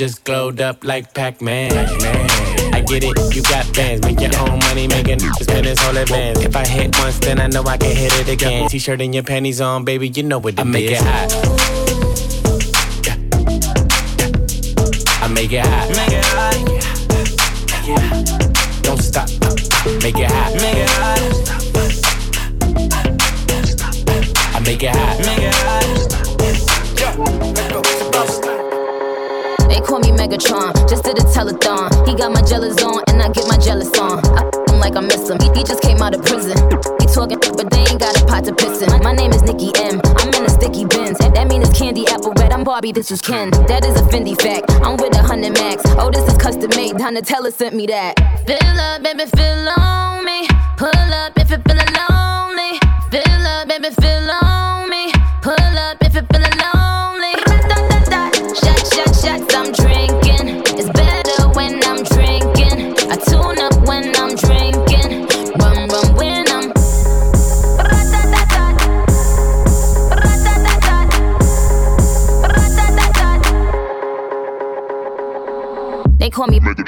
just glowed up like Pac-Man. Pac-Man. I get it, you got fans. Make your own money, making spend this whole advance. If I hit once, then I know I can hit it again. T-shirt and your panties on, baby, you know what it make is. it hot. I make it hot. Make it hot. Don't stop. Make it hot. Make it hot. I make it hot. Make it hot. call me Megatron. Just did a telethon. He got my jealous on, and I get my jealous on. I'm like I miss him. He, he just came out of prison. He talking, but they ain't got a pot to piss in. My name is Nicki M. I'm in a sticky Benz. That, that mean it's candy apple red. I'm Barbie, this is Ken. That is a Fendi fact. I'm with a hundred max. Oh, this is custom made. Donatella sent me that. Fill up, baby, fill on me. Pull up if you feel lonely. Fill up, baby, fill on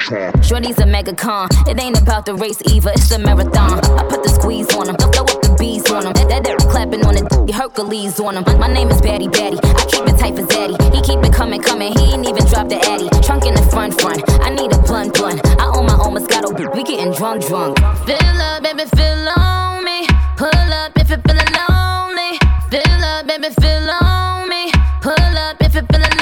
Shorty's a mega con. It ain't about the race either, it's a marathon. I put the squeeze on him, throw up the bees on him. That, that, that clapping on it, Hercules on him. My name is Batty Batty, I keep it tight for Zaddy. He keep it coming, coming, he ain't even dropped the Addy. Trunk in the front, front. I need a blunt, blunt. I own my own Moscato, we getting drunk, drunk. Fill up, baby, fill on me. Pull up if you're feeling lonely. Fill up, baby, fill on me. Pull up if you're feeling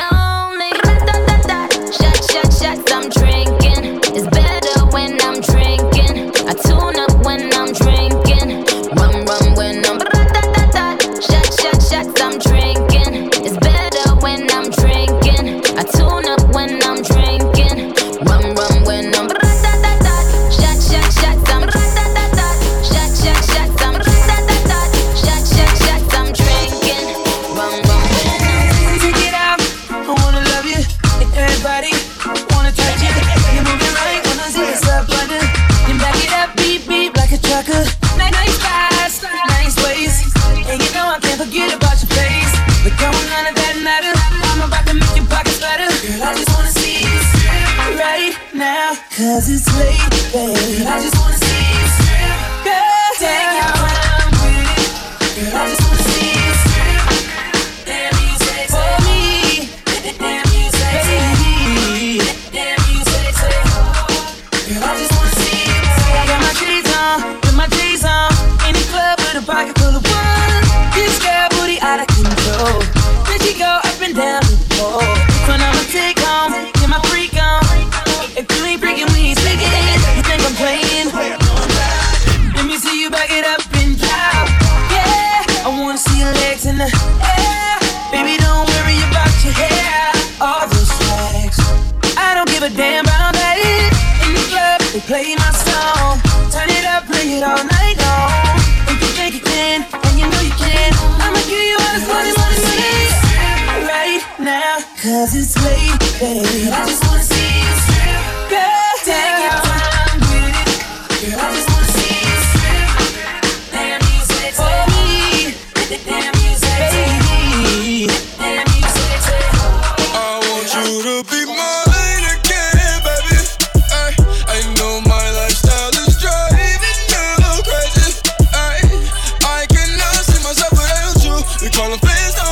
call fans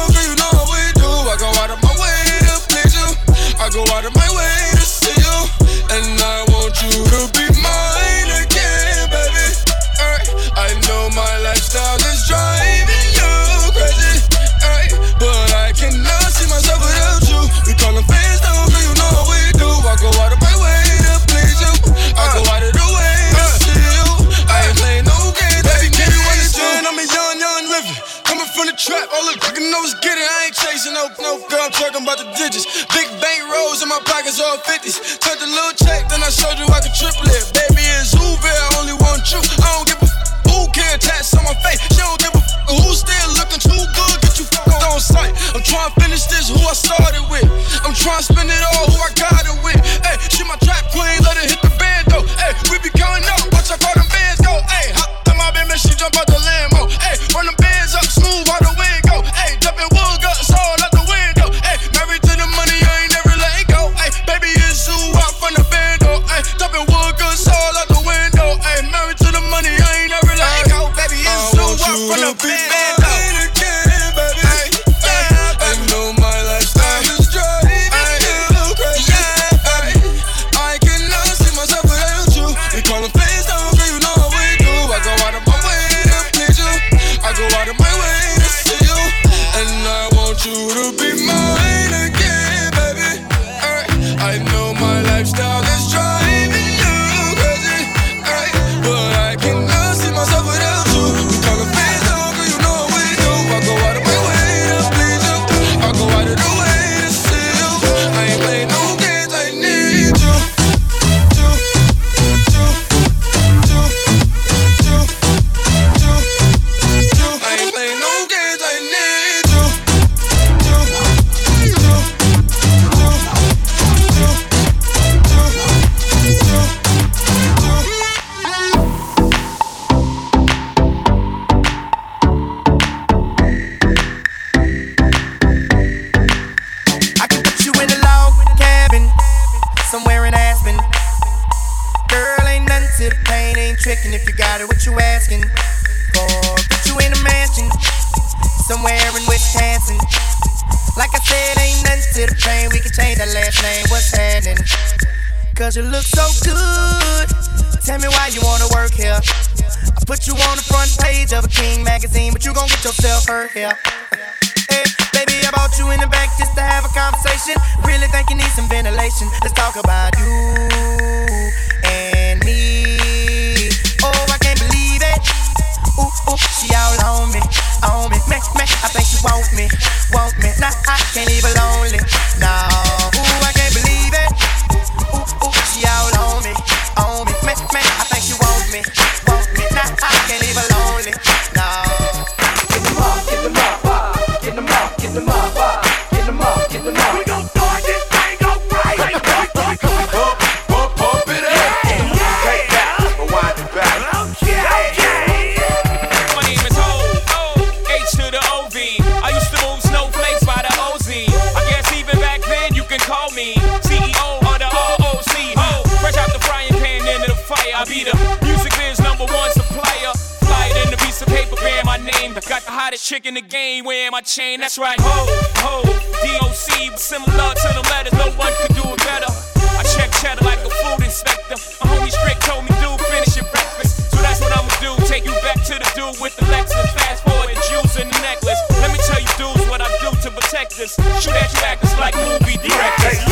game. Got the hottest chick in the game wearing my chain. That's right. Ho, ho, DOC, similar to the letters. No one could do it better. I check cheddar like a food inspector. My homie Strick told me, dude, finish your breakfast. So that's what I'ma do. Take you back to the dude with the Lexus. Fast forward, jewels and the necklace. Let me tell you, dudes, what I do to protect us. Shoot at you actors like movie directors.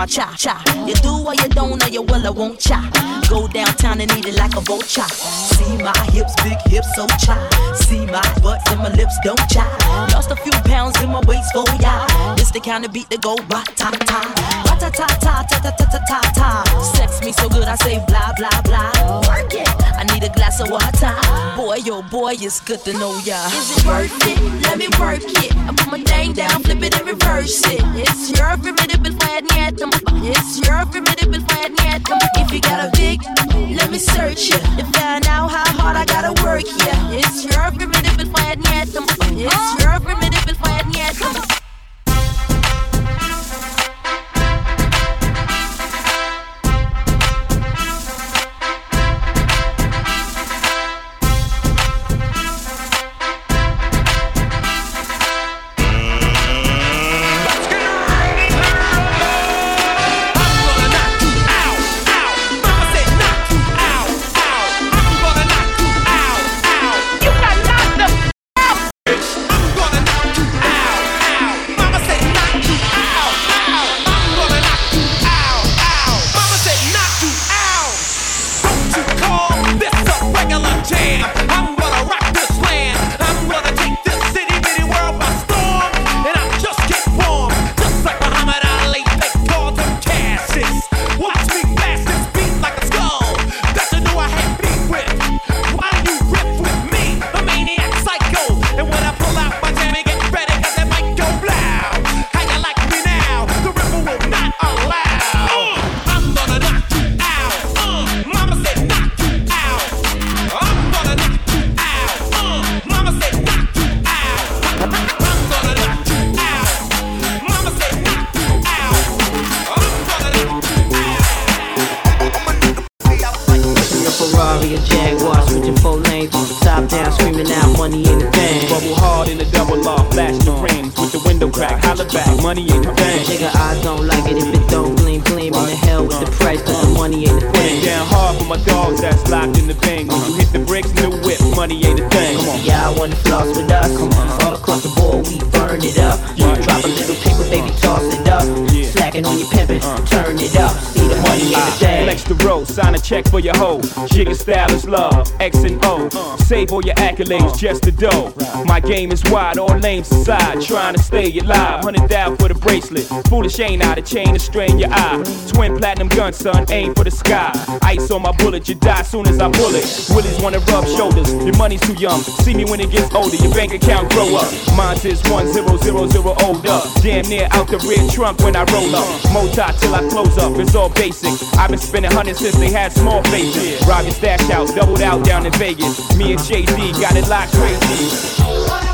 my cha cha. You do or you don't, or you will or won't cha. Go downtown and eat it like a vulture. See my hips, big hips, so cha. See my butts and my lips, don't cha. Lost a few pounds in my waist for ya the kind of beat that go ba ta ta, ba ta ta ta ta ta ta ta ta ta. Sex me so good I say blah blah blah. Work it. I need a glass of water. Boy, yo, oh boy, it's good to know ya. Is it worth it? Let me work it. I put my thing down, flip it and reverse it. It's your formidable fire near them. It's your formidable fire near them. If you got a big, let me search it to find out how hard I gotta work. Yeah, it's your formidable fire near them. It's your formidable fire near them. jigger style is love, X and O. Uh. Save all your accolades, uh. just the dough. My game is wide, all names aside. Trying to stay alive, hundred thou for the bracelet. Foolish ain't out of chain to strain your eye. Twin platinum gun, son, aim for the sky. Ice on my bullet, you die soon as I pull it. Willies wanna rub shoulders, your money's too young. See me when it gets older, your bank account grow up. Mine's is one zero zero zero old up. Damn near out the rear trunk when I roll up. Moti till I close up, it's all basic. I've been spending hundreds since they had small faces. Rob it's stashed out, doubled out down in Vegas. Me and Jay Z got it locked crazy.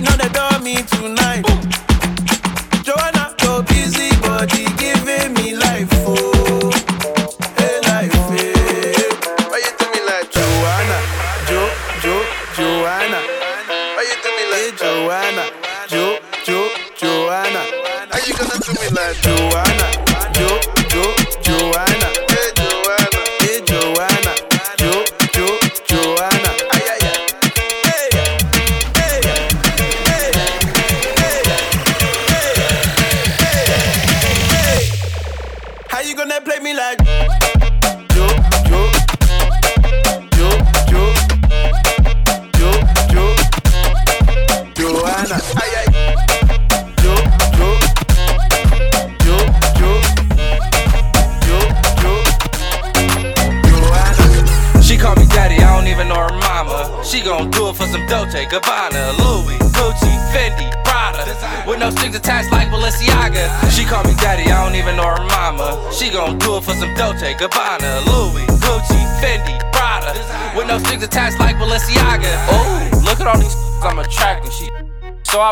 Making all the dummy tonight. Joanna,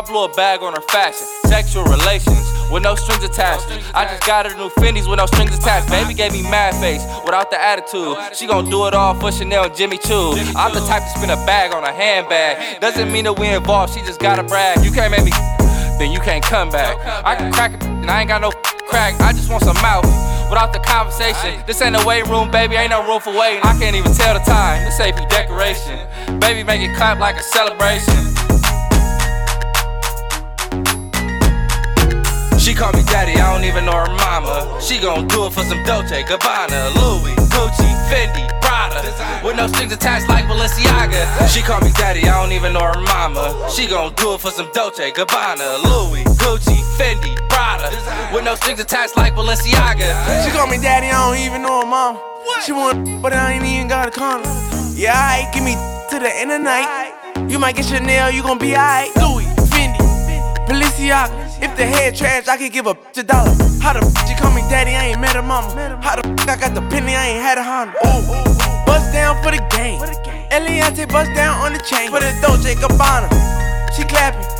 blew a bag on her fashion. Sexual relations with no strings attached. I just got her new Fendi's with no strings attached. Baby gave me mad face without the attitude. She gon' do it all for Chanel and Jimmy Choo. I'm the type to spin a bag on a handbag. Doesn't mean that we involved, she just gotta brag. You can't make me, then you can't come back. I can crack it, and I ain't got no crack. I just want some mouth. Without the conversation, this ain't a waiting room, baby. Ain't no room for waiting. I can't even tell the time. This AP decoration. Baby, make it clap like a celebration. Call me daddy, I don't even know her mama. She gon' do it for some Dolce, Gabbana, Louis, Gucci, Fendi, Prada. With no strings attached like Balenciaga. She call me daddy, I don't even know her mama. She gon' do it for some Dolce, Gabbana, Louis, Gucci, Fendi, Prada. With no strings attached like Balenciaga. She call me daddy, I don't even know her mom. She want, but I ain't even got a condom. Yeah, I give me to the end of the night. You might get Chanel, you gon' be alright. Louis, Fendi, Balenciaga. If the head trash, I could give a bitch a dollar. How the f- she call me daddy, I ain't met her mama. How the f- I got the penny, I ain't had a Honda. Ooh, bust down for the game. Eliantte bust down on the chain for the Dolce Gabbana. She clapping.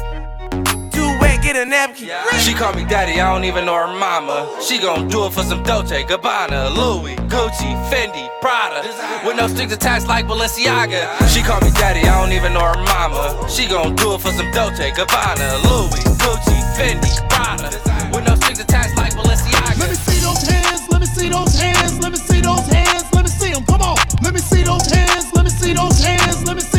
Too wet, get a napkin. She call me daddy, I don't even know her mama. She gon' do it for some Dolce, Gabbana, Louis, Gucci, Fendi, Prada. With no strings attached like Balenciaga. She call me daddy, I don't even know her mama. She gon' do it for some Dolce, Gabbana, Louis, Gucci, Fendi, Prada. With no strings attached like Balenciaga. Let me see those hands, let me see those hands, let me see those hands, let me see them, come on. Let me see those hands, let me see those hands, let me see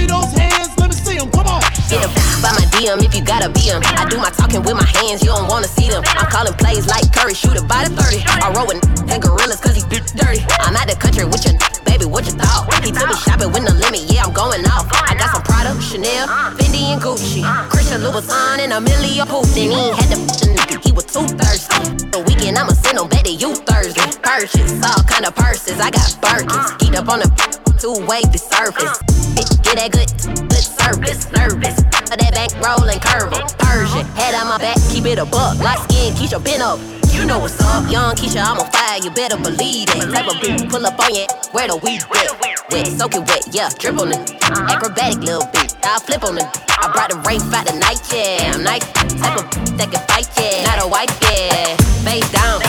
them, come on. Get up by my DM if you gotta be 'em. I do my talking with my hands, you don't wanna see them. I'm calling plays like Curry, shoot by the 30. I roll with and gorillas cause he dirty. I'm out the country with your baby, what you thought? He took me shopping with no limit, yeah, I'm going off. I got some Prada, Chanel, Fendi, and Gucci. Christian Louboutin and a million Putin. He ain't had the he was too thirsty. The weekend, I'ma send him back to you Thursday. Purchase all kind of purses, I got Birkins. Eat up on the two-way the surface. Bitch, get that good, good service, service. That back roll and curve. Persian, head on my back, keep it a buck. Light skin, Keisha, been up. You know what's up, young Keisha, I'm on fire, you better believe it. Type of beat, pull up on you, where the weed wet? Wet, soak it wet, yeah, drip on it. Acrobatic little beat, I flip on it. I brought the rain out the night, yeah. I'm nice, type of that can fight, yeah. Not a wife, yeah. Face down,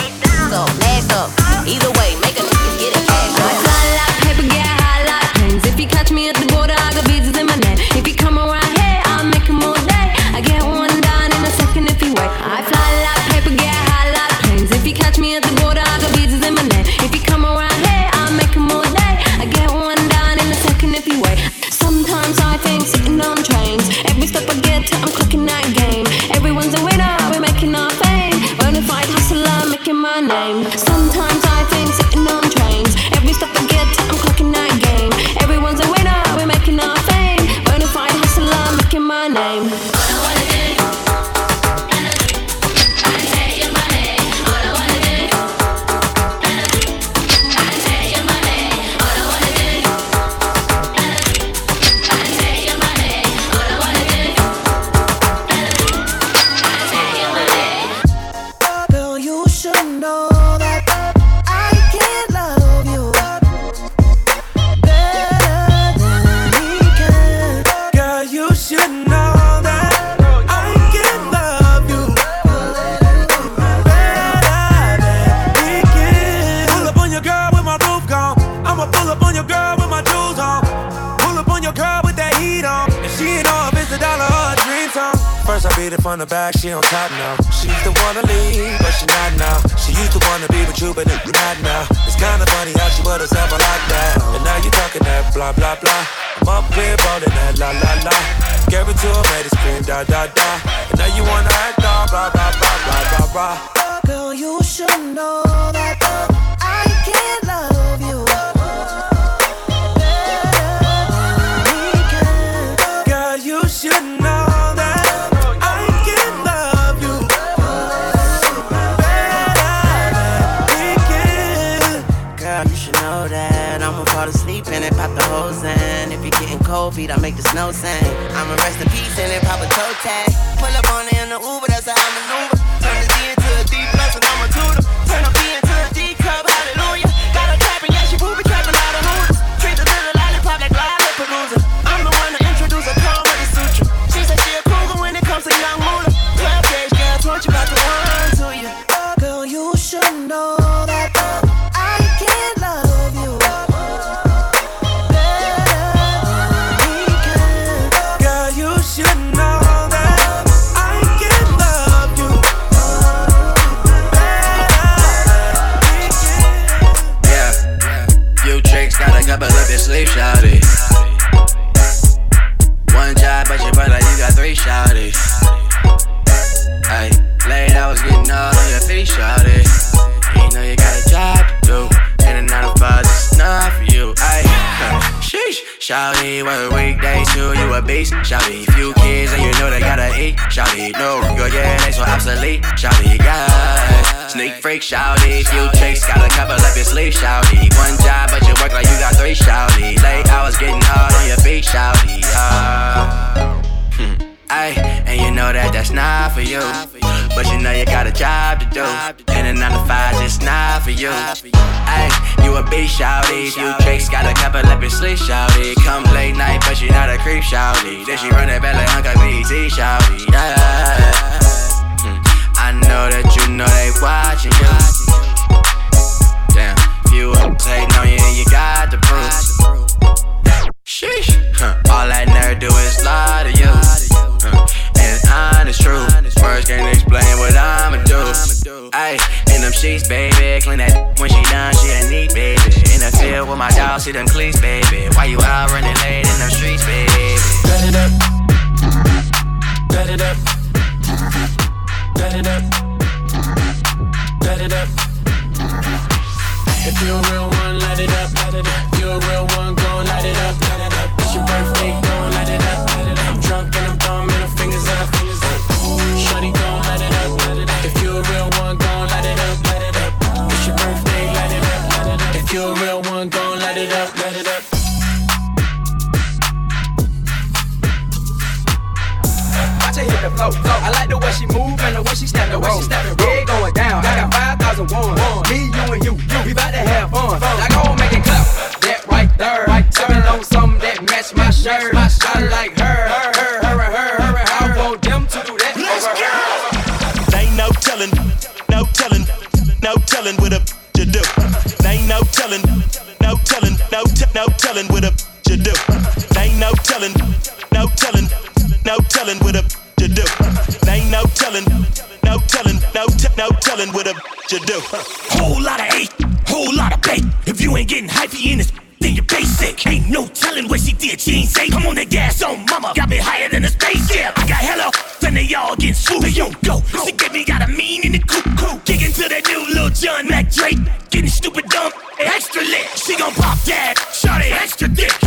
back, she on top now. She used to wanna leave, but she not now. She used to wanna be with you, but it's not now. It's kinda funny how she put herself like that. And now you talking that blah blah blah. I'm up here ballin' that la la la. Gave it to her, made it scream da da da. And now you wanna act all blah blah blah blah blah blah. Girl, you should know feet, I make the snow sing. I'ma rest in peace and then pop a toe tag. Pull up on it in the Uber, sleeve, shawty. One job, but you work like you got three, shawty. Late hours getting hard on your feet, shawty. Yeah. Ay, and you know that that's not for you. But you know you got a job to do. And a 9 to 5 just not for you. Ay, you a beast, shouty. Few tricks got a couple up your sleeve, shouty. Come late night, but you not a creep, shouty. Then she run it back like Uncle BT, shouty. Yeah. Hmm. I know that you know they watching you. Damn, few ups hating on you you got the proof. Sheesh, huh. all that nerd do is lie to you. Huh. And honest truth. Words can't explain what I'ma do. Ayy, in them sheets, baby. Clean that when she done, she a neat, baby. In the field with my dog, see them cleats, baby. Why you out running late in them streets, baby? Cut it up. Cut it up. Cut it up. Cut it up. If you're a real one, light it up. You're a real one, light. Light it up. It's your birthday, Watch her flow, flow. I like the way she move and the way she snap the way she it. Red going down. I got five thousand one. Me, you, and you, you. We bout to have fun. Now go make it clap. That right there. Sipping on something that match my shirt. My shirt like her, her, her, her, her, her, her. I want them to do that over her. Ain't no telling, no telling, no telling what a you do. Ain't no telling, no telling, no t- no telling what a you do. Ain't no telling, no telling, no telling what a you do. Ain't no telling, no telling, no t- no telling what a you do. Whole lot of hate, whole lot of bait. If you ain't getting hypey in this, then you're basic. Ain't no telling what she did, she ain't safe. I'm on the gas on mama, got me higher than a spaceship. I got hello, then they all get swooped. don't go. She get me, got a mean in the coop. Kicking to that new Lil Jon Mac Drake. Getting stupid dumb, extra lit. She gon' pop that, shot it extra dick.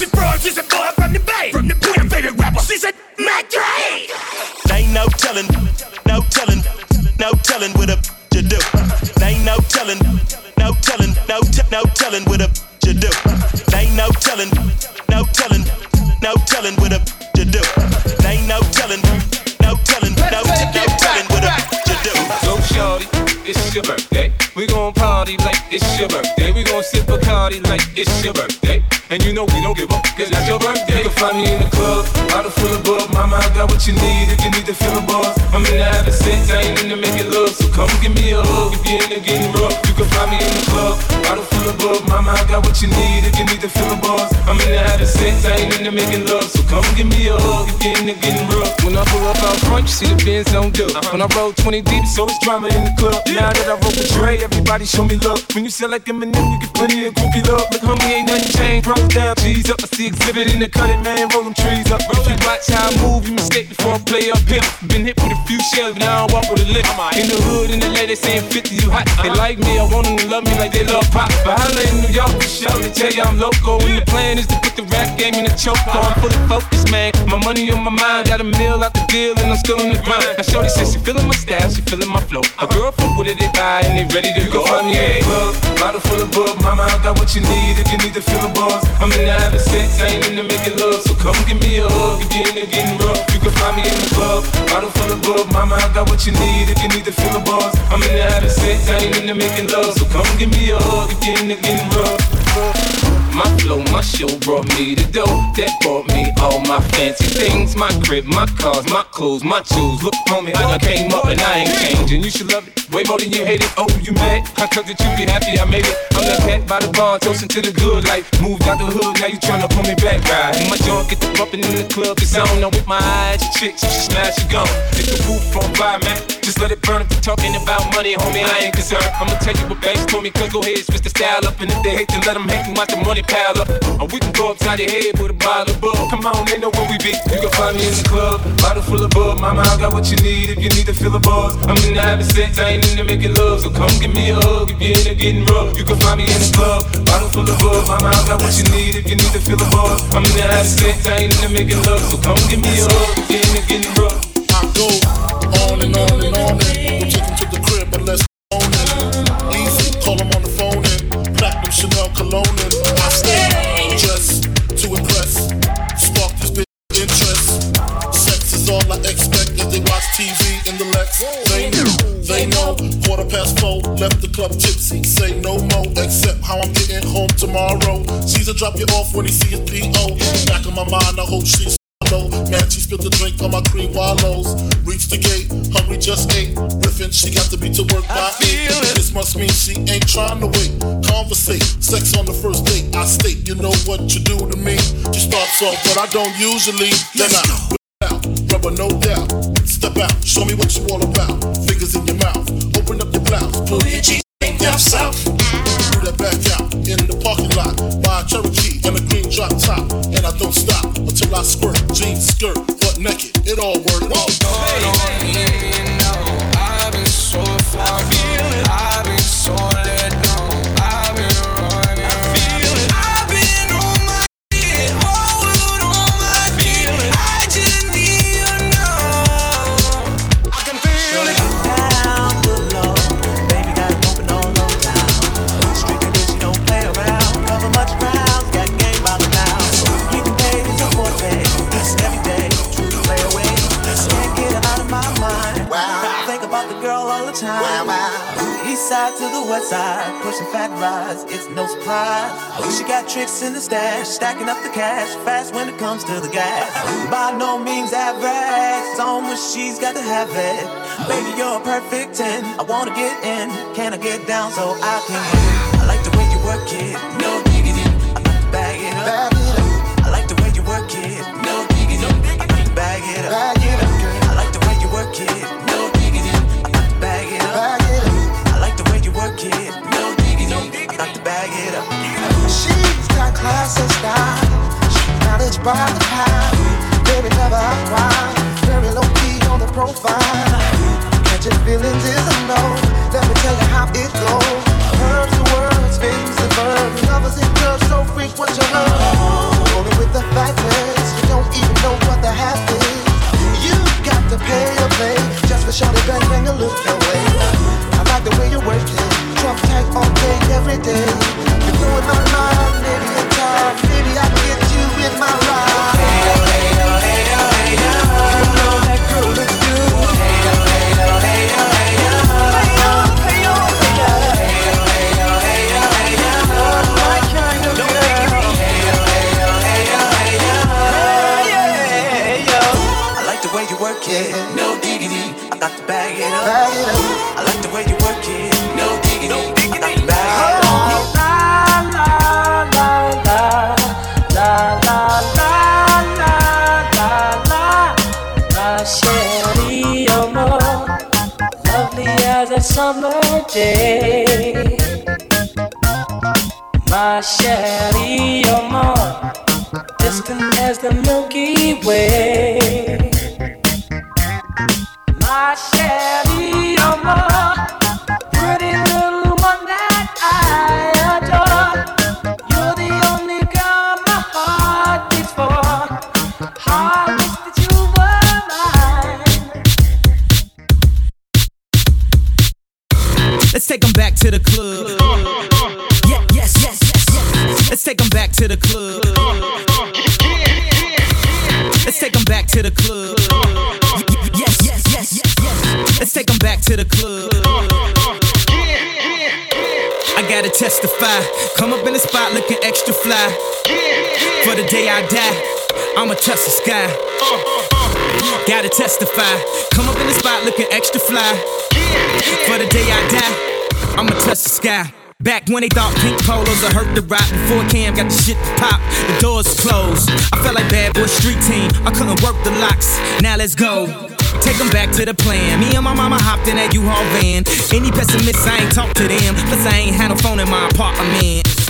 Let's go with some frogs, she's a boy from the bay. From the we her favorite rapper, she's a Mac Dre. Ain't no telling, no telling, no telling what a you do. Ain't no telling, no telling, no t- no telling what a you do. Ain't no telling, no telling, no telling what a you do. Ain't no telling, no telling, no t- no telling what a you do. So shorty, it's your birthday. We gon' party like it's your birthday. We gon' sip Bacardi like it's your birthday. And you know we don't give up, cause that's your birthday. You can find me in the club, bottle full of bub. Mama, I got what you need if you need to feel the buzz. I'm in the having sex, I ain't in the making love. So come give me a hug if you're in the getting rough. Mama, I got what you need if you need to feel the buzz. I'm in the having sex, I ain't in the making love. So come give me a hug if you're in the getting rough. When I pull up out front, you see the Benz on dub. Uh-huh. When I roll 20 deep, so it's drama in the club. Now that I roll with Dre, everybody show me love. When you sell like Eminem, you get plenty of groupie love. Look, homie, ain't nothing changed. Roll down, G's up. I see Xzibit in the cutting, man. Roll them trees up. If you watch how I move, you mistake before I play up here. Been hit with a few shells, but now I walk with a lick. In the hood, in the lady saying 50, you hot. They like me, I want them to love me like they love pop. But holla in New York, for sure, they tell you I'm loco. And the plan is to put the rap game in a choke. I'm fully focused, man. My money on my mind, got a meal out the deal, and I'm still in the grind. Now, Shorty says she feeling my style, she feeling my flow. A girl fuck with it, they buy, and they ready to go. find me the club, bottle full of bub. Mama, I got what you need if you need to feel the buzz. I'm in the having sex, I ain't in the making love. So come give me a hug if you're in the getting rough. You can find me in the club, bottle full of bub. Mama, I got what you need if you need to feel the buzz. I'm in the having sex, I ain't in the making love. So come give me a hug if you're in the getting rough. My flow, my show brought me the dough that brought me all my fancy things. My crib, my cars, my clothes, my shoes. Look, homie, I done came up and I ain't changing. You should love it way more than you hate it. Oh, you mad? I come that you be happy I made it. I'm that cat by the bar, toasting to the good life. Moved out the hood, now you tryna pull me back, right? And my joint get the bumping in the club, it's on. Now with my eyes, your chicks, she smash, she gone. Hit the roof on fire, man. Just let it burn if they talking about money, homie. I ain't concerned. I'ma tell you what banks told me, cause go ahead, switch the style up. And if they hate, then let them hate and watch the money pile up. Or we can go upside your head with a bottle of bug. Come on, they know where we be. You can find me in the club, bottle full of bug. Mama, I got what you need if you need to feel the buzz. I'm in the having sex, I ain't in the making love. So come give me a hug if you're in the getting rough. You can find me in the club, bottle full of bug. Mama, I got what you need if you need to feel the buzz. I'm in the having sex, I ain't in the making love. So come give me a hug if you're in the getting rough. I go on and on and on and take him to the crib, but let's own it. Easy, call him on the phone and platinum Chanel cologne and I stay just to impress. Spark this bitch interest. Sex is all I expect as they watch TV in the Lex. They. Quarter past four, left the club tipsy. Say no more, except how I'm getting home tomorrow. Caesar drop you off when he see his P.O. Back in my mind, I hope she's low. Man, she spilled the drink on my cream wallows. Reached the gate, hungry just ate. Riffin', she got to be to work by eight. This must mean she ain't trying to wait. Conversate, sex on the first date. I state, you know what you do to me. You start soft, but I don't usually. Then I out, rubber no doubt. Step out, show me what you all about. Fingers in your mouth, pull your G down south. Do that back out in the parking lot. Buy a Cherokee and a green drop top, and I don't stop until I squirt. Jeans, skirt, butt naked, it all work. Tricks in the stash, stacking up the cash, fast when it comes to the gas. By no means average, it's when she's got to have it. Baby, you're a perfect 10. I wanna get in, can I get down so I can? When they thought pink polos would hurt the Roc Before Cam got the shit to pop, the doors closed I felt like bad boy street team, I couldn't work the locks Now let's go Take them back to the plan. Me and my mama hopped in that U-Haul van. Any pessimists, I ain't talk to them. Plus, I ain't had no phone in my apartment.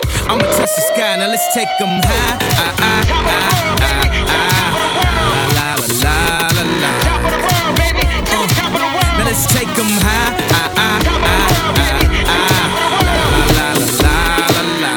I'ma touch the sky, now let's take them high. Ah, ah, ah, ah, ah, la, la, la, la, la. Uh, now let's take high. Ah, ah, ah, ah, ah, la, la, la, la, la.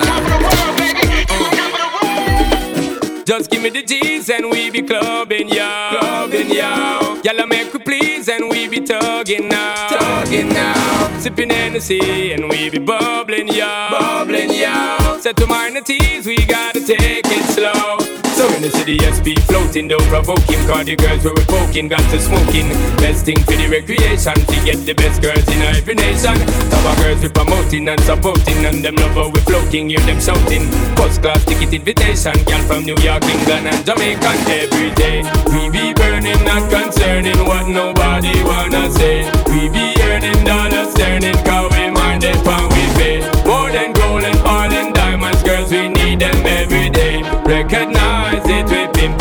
Just give me the G's and we be clubbing, y'all. Clubbing, y'all. Y'all make we please and we be tugging now. Tugging now. Sipping Hennessy and we be bubbling, y'all. Bubbling, y'all said to minor teas, we gotta take it slow. So in the city, SB floating, don't provoke him. Cause the girls we're poking, got to smoking. Best thing for the recreation, to get the best girls in every nation. Our girls we promoting and supporting, and them love how we floating, hear them shouting. First class ticket invitation, girl from New York, England, and Jamaica. Every day, we be burning, not concerning what nobody wanna say. We be earning dollars, turning, cause we minded, pound we pay them every day. Recognize it with him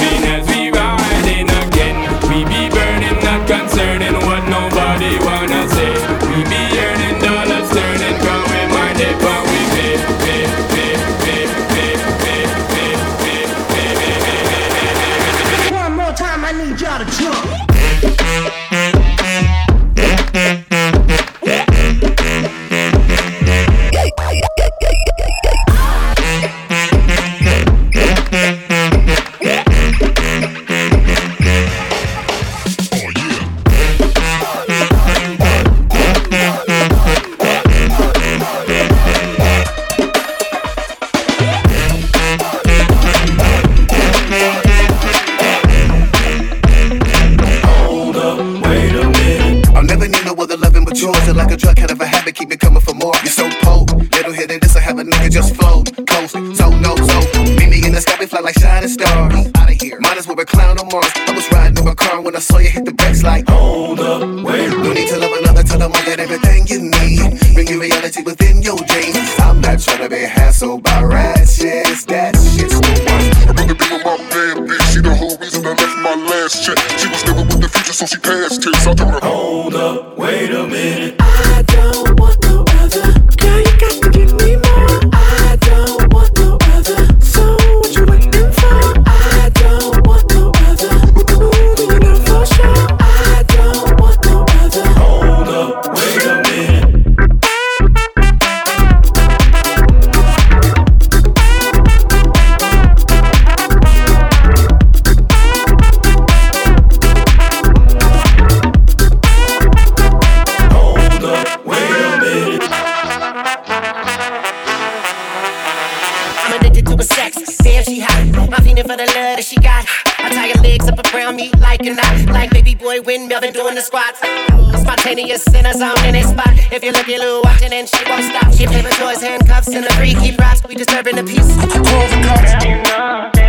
in a zone in a spot. If you look, you lose watching and she won't stop. She paper toys, handcuffs, and the freaky props. We disturbing the peace. Twelve cups.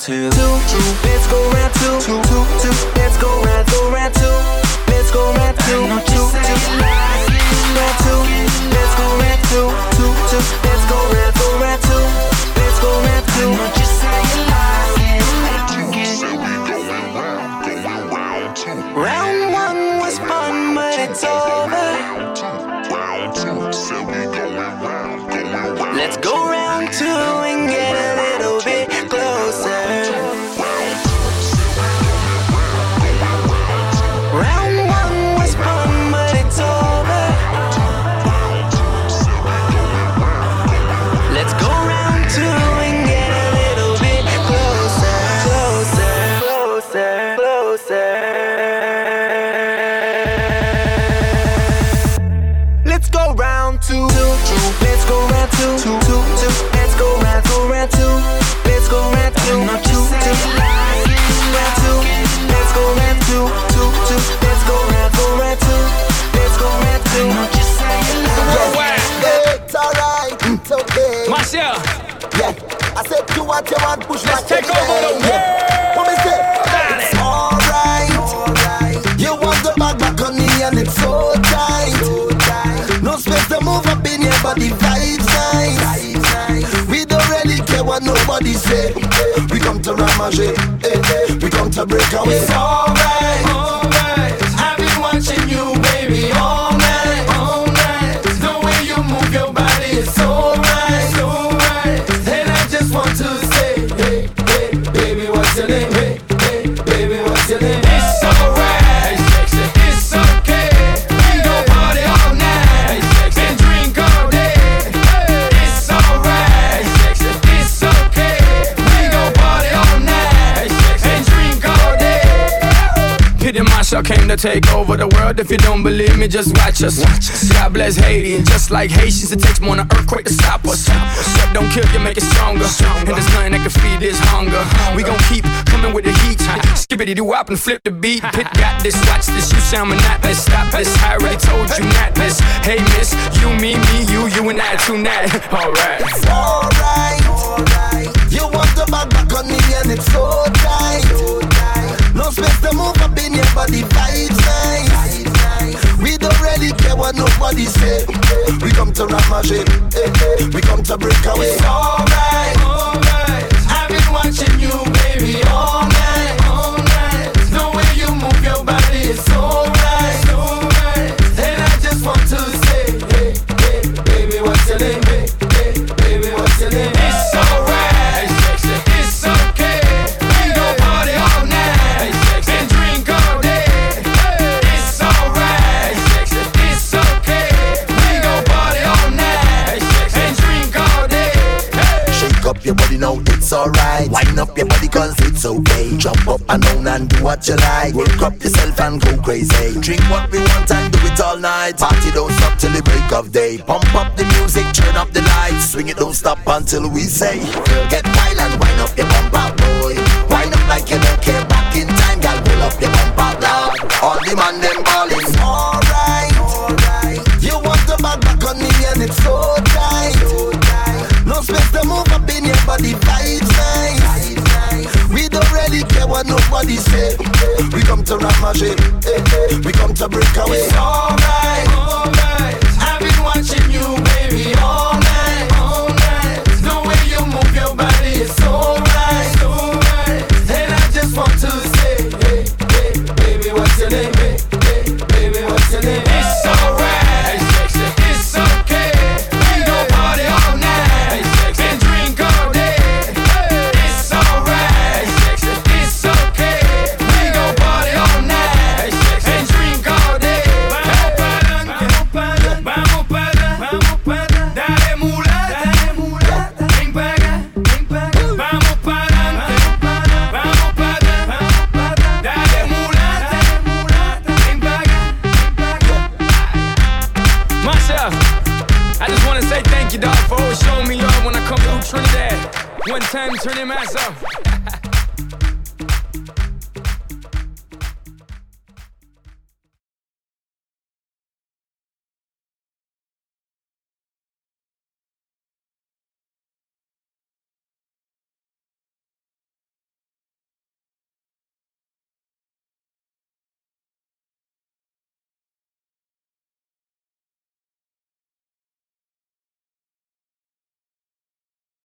to. Two, two, let's go. We come to rummage it, eh, eh. we come to break away. It's all I came to take over the world. If you don't believe me, just watch us. Watch us. God bless Haiti, and just like Haitians, it takes more than an earthquake to stop us. Step don't kill you, make it stronger. stronger. And there's nothing that can feed this hunger. hunger. We gon' keep coming with the heat. Skibbity do wop and flip the beat. Pit got this, watch this. You sound monotonous. Stop this. I already told you not this. Hey miss, you, me, me, you, you and I tonight. Alright. Alright. Alright. You want the back on me and it's so tight enough space to move up in here, but the vibe's nice. We don't really care what nobody say. We come to Ramage, eh, eh. we come to break away. It's alright, alright. I've been watching you, baby, all it's alright. Wind up your body cause it's okay. Jump up and down and do what you like. Work up yourself and go crazy. Drink what we want and do it all night. Party don't stop till the break of day. Pump up the music, turn up the lights. Swing it, don't stop until we say. Get wild and wind up your bump out, boy. Wind up like you don't care. Back in time, girl, pull up your bump out loud. All the man them ballin'. Alright, alright. You want the back back on me and it's so No space to move up in your body, vibes nice. We don't really care what nobody say. We come to my shit. eh, eh. We come to break away. It's alright. I've been watching you,